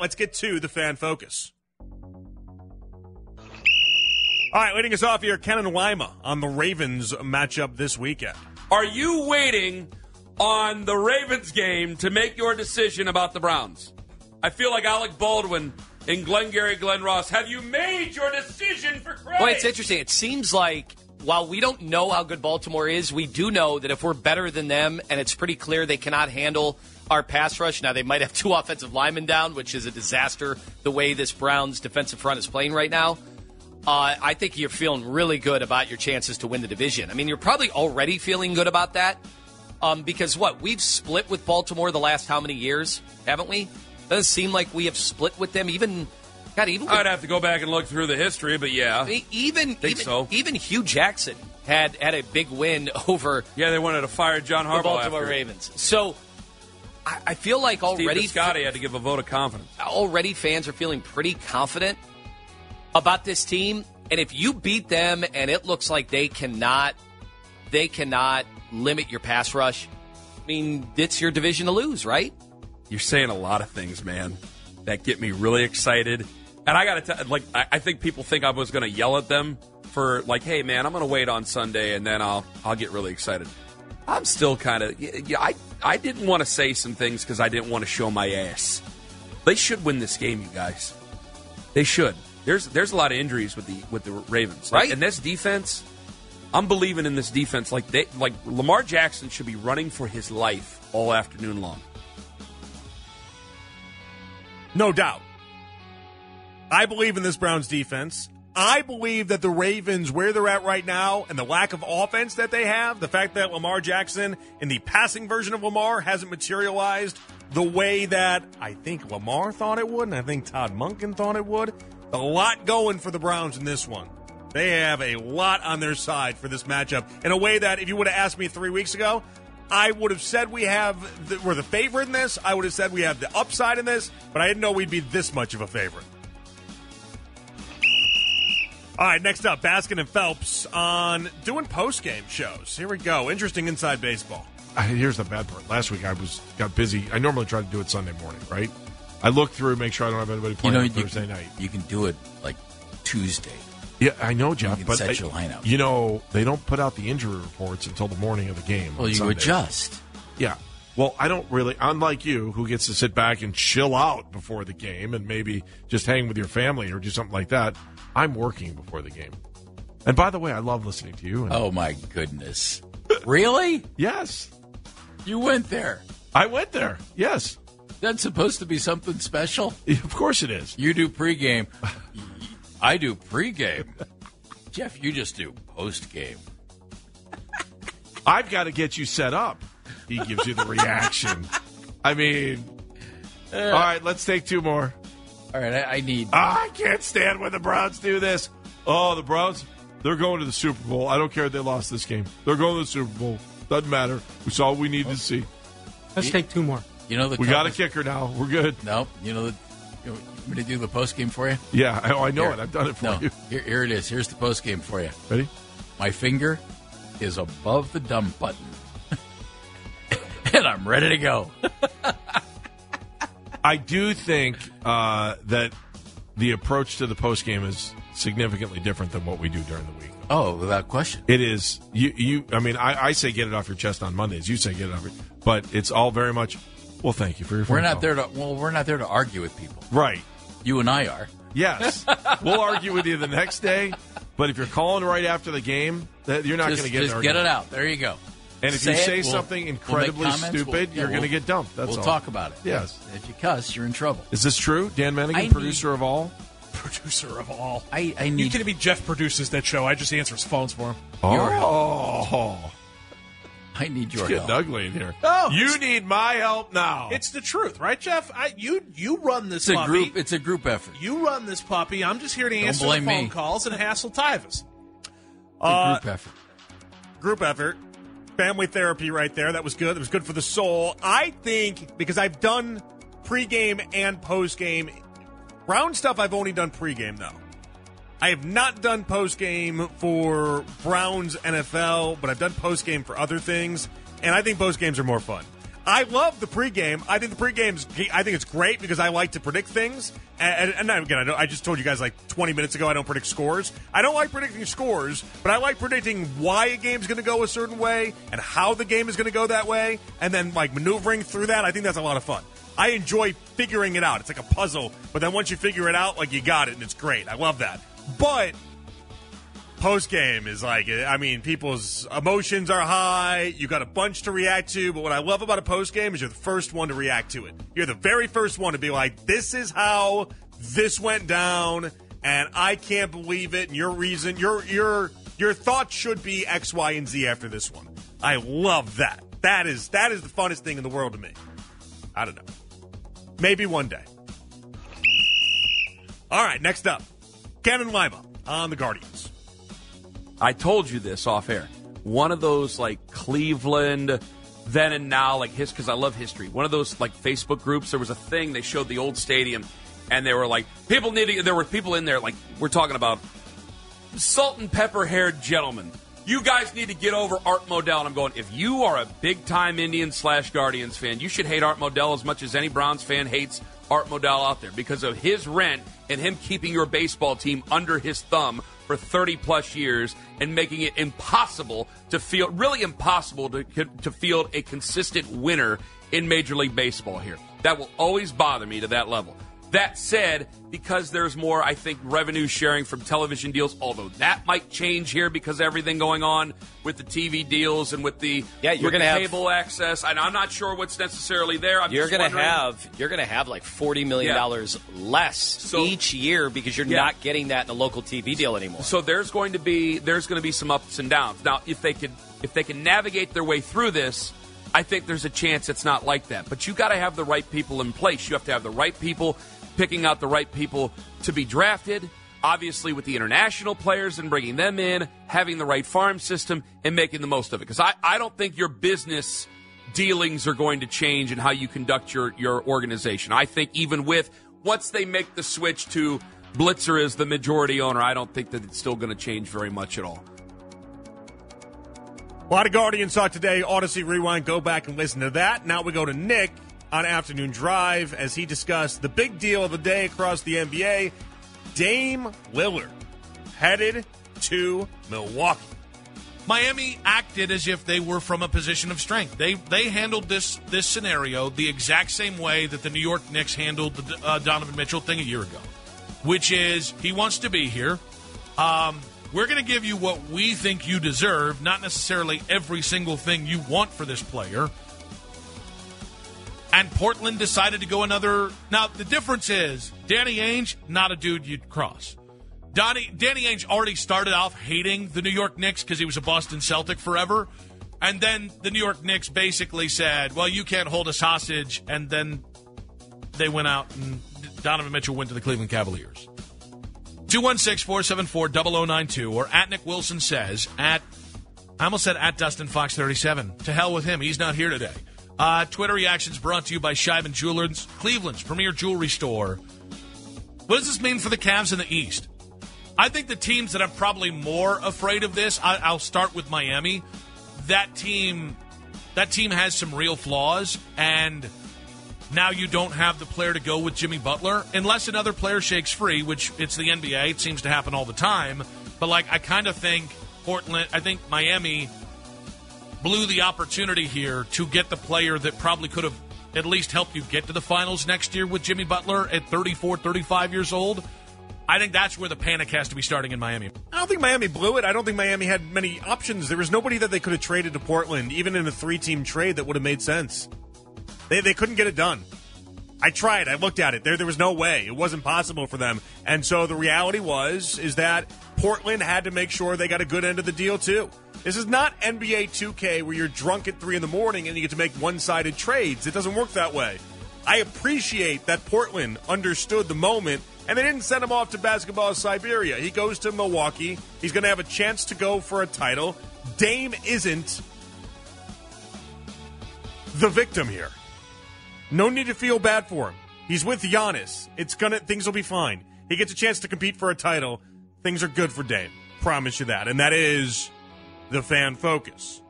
let's get to the fan focus. All right, leading us off here, Ken and Lima on the Ravens matchup this weekend. Are you waiting on the Ravens game to make your decision about the Browns? I feel like Alec Baldwin in Glengarry Glen Ross. Have you made your decision for Christ? Well, it's interesting. It seems like while we don't know how good Baltimore is, we do know that if we're better than them, and it's pretty clear they cannot handle our pass rush. Now they might have two offensive linemen down, which is a disaster. The way this Browns defensive front is playing right now. Uh, I think you're feeling really good about your chances to win the division. I mean, you're probably already feeling good about that um, because what we've split with Baltimore the last how many years, haven't we? Doesn't seem like we have split with them even. God, even with, I'd have to go back and look through the history, but yeah, even Think even, so. even Hue Jackson had had a big win over yeah, they wanted to fire John the Harbaugh. Baltimore after. Ravenens. So I, I feel like Steve already Bisciotti had to give a vote of confidence. already fans are feeling pretty confident about this team. And if you beat them and it looks like they cannot they cannot limit your pass rush, I mean, it's your division to lose, right? You're saying a lot of things, man, that get me really excited. And I got to tell, like, I, I think people think I was going to yell at them for like, hey, man, I'm going to wait on Sunday and then I'll I'll get really excited. I'm still kind of, yeah, I I didn't want to say some things because I didn't want to show my ass. They should win this game, you guys. They should. There's there's a lot of injuries with the with the Ravens, Like, Right. And this defense, I'm believing in this defense. Like they like Lamar Jackson should be running for his life all afternoon long. No doubt. I believe in this Browns defense. I believe that the Ravens, where they're at right now, and the lack of offense that they have, the fact that Lamar Jackson in the passing version of Lamar hasn't materialized the way that I think Lamar thought it would, and I think Todd Monken thought it would. A lot going for the Browns in this one. They have a lot on their side for this matchup in a way that if you would have asked me three weeks ago, I would have said we have the, we're the favorite in this. I would have said we have the upside in this, but I didn't know we'd be this much of a favorite. All right, next up, Baskin and Phelps on doing post game shows. Here we go. Interesting inside baseball. Uh, here's the bad part. Last week I was got busy. I normally try to do it Sunday morning, right? I look through, make sure I don't have anybody You playing know, on you Thursday can, night. you can do it like Tuesday. Yeah, I know, Jeff. can but set I- your lineup. You know, they don't put out the injury reports until the morning of the game. Well, you Sunday. adjust. Yeah. Well, I don't really. Unlike you, who gets to sit back and chill out before the game and maybe just hang with your family or do something like that. I'm working before the game. And by the way, I love listening to you. And Oh my goodness! really? Yes, You went there? I went there. Yes, That's supposed to be something special. of course it is. You do pregame. I do pregame. Jeff, you just do postgame. I've got to get you set up. He gives you the reaction. I mean, all right, let's take two more. All right, I, I need. Ah, I can't stand when the Browns do this. Oh, the Browns, they're going to the Super Bowl. I don't care if they lost this game. They're going to the Super Bowl. Doesn't matter. We saw what we need to see. Let's take two more. You know the. We got a kicker now. We're good. No, you know the. You want me to do the post game for you? Yeah, I, I know Here. it. I've done it for No, you. here, here it is. Here's the post game for you. Ready? My finger is above the dump button, and I'm ready to go. I do think uh, that the approach to the post game is significantly different than what we do during the week. Oh, without question. It is you. You. I mean, I, I say get it off your chest on Mondays. You say get it off, your, but it's all very much. Well, thank you for your. We're phone not call." there to. Well, we're not there to argue with people. Right. You and I are. Yes. we'll argue with you the next day, but if you're calling right after the game, that you're not going to get just an get it out. There you go. And if Say you it, say we'll- something we'll incredibly comments, stupid, we'll- yeah, you're going to get dumped. That's all. we'll all. talk about it. Yes. If you cuss, you're in trouble. Is this true? Dan Manigan, I need- producer of all. Producer of all. I, I You need. kidding me? Jeff produces that show. I just answer his phones for him. Your Oh, I need your it's getting help. ugly in here. Oh. you need my help now. It's the truth, right, Jeff? I, you you run this It's a puppy. group. It's a group effort. You run this puppy. I'm just here to answer the phone me. calls and hassle Tyvus. It's a Uh, group effort. group effort, family therapy right there. That was good. That was good for the soul. I think because I've done pregame and postgame. Brown stuff I've only done pregame though. I have not done postgame for Browns NFL, but I've done postgame for other things, and I think postgames are more fun. I love the pregame. I think the pregame's. I think it's great because I like to predict things. And, and, and again, I, know, I just told you guys like 20 minutes ago I don't predict scores. I don't like predicting scores, but I like predicting why a game's going to go a certain way and how the game is going to go that way, and then like maneuvering through that. I think that's a lot of fun. I enjoy figuring it out. It's like a puzzle, but then once you figure it out, like you got it, and it's great. I love that. But post game is like I mean people's emotions are high. You got a bunch to react to, but what I love about a post game is you're the first one to react to it. You're the very first one to be like, "This is how this went down." And I can't believe it. And your reason, your your your thoughts should be X, Y, and Z after this one. I love that. That is that is the funnest thing in the world to me. I don't know. Maybe one day. All right, next up, and Lima on the Guardians. I told you this off air. One of those like Cleveland then and now like his because I love history. One of those like Facebook groups. There was a thing they showed the old stadium, and they were like people needing. There were people in there like we're talking about salt and pepper haired gentlemen. You guys need to get over Art Modell. And I'm going, if you are a big time Indians slash Guardians fan, you should hate Art Modell as much as any Browns fan hates Art Modell out there because of his rent and him keeping your baseball team under his thumb for 30 plus years and making it impossible to feel really impossible to, to field a consistent winner in Major League Baseball here. That will always bother me to that level. That said, because there's more, I think, revenue sharing from television deals, although that might change here because everything going on with the TV deals and with the yeah, you're to have cable access. And I'm not sure what's necessarily there. I'm you're going to have you're to have like forty million dollars yeah. less so, each year because you're yeah. not getting that in a local TV deal anymore. So there's going to be there's going to be some ups and downs. Now, if they could if they can navigate their way through this. I think there's a chance it's not like that. But you got to have the right people in place. You have to have the right people picking out the right people to be drafted. Obviously, with the international players and bringing them in, having the right farm system, and making the most of it. Because I, I don't think your business dealings are going to change in how you conduct your, your organization. I think even with once they make the switch to Blitzer as the majority owner, I don't think that it's still going to change very much at all. A lot of Guardians talk today. Audacy Rewind. Go back and listen to that. Now we go to Nick on Afternoon Drive as he discussed the big deal of the day across the NBA. Dame Lillard headed to Milwaukee. Miami acted as if they were from a position of strength. They they handled this this scenario the exact same way that the New York Knicks handled the uh, Donovan Mitchell thing a year ago, which is he wants to be here. Um, we're going to give you what we think you deserve, not necessarily every single thing you want for this player and Portland decided to go another. Now the difference is Danny Ainge, not a dude you'd cross. Donnie, Danny Ainge already started off hating the New York Knicks because he was a Boston Celtic forever, and then the New York Knicks basically said, "Well, you can't hold us hostage," and then they went out and Donovan Mitchell went to the Cleveland Cavaliers. 216 474 0092 or at Nick Wilson says at I almost said at Dustin Fox 37. To hell with him. He's not here today. Uh, Twitter reactions brought to you by Sheiban Jewelers, Cleveland's premier jewelry store. What does this mean for the Cavs in the East? I think the teams that I'm probably more afraid of this. I, I'll start with Miami. That team, that team has some real flaws, and now you don't have the player to go with Jimmy Butler unless another player shakes free, which it's the NBA. It seems to happen all the time. But like, I kind of think Portland. I think Miami blew the opportunity here to get the player that probably could have at least helped you get to the finals next year with Jimmy Butler at 34, 35 years old. I think that's where the panic has to be starting in Miami. I don't think Miami blew it. I don't think Miami had many options. There was nobody that they could have traded to Portland, even in a three team trade, that would have made sense. They, they couldn't get it done. I tried. I looked at it. There, there was no way. It wasn't possible for them. And so the reality was, is that Portland had to make sure they got a good end of the deal too. This is not NBA 2K where you're drunk at three in the morning and you get to make one-sided trades. It doesn't work that way. I appreciate that Portland understood the moment and they didn't send him off to basketball Siberia. He goes to Milwaukee. He's going to have a chance to go for a title. Dame isn't the victim here. No need to feel bad for him. He's with Giannis. It's gonna things will be fine. He gets a chance to compete for a title. Things are good for Dame. Promise you that. And that is the fan focus.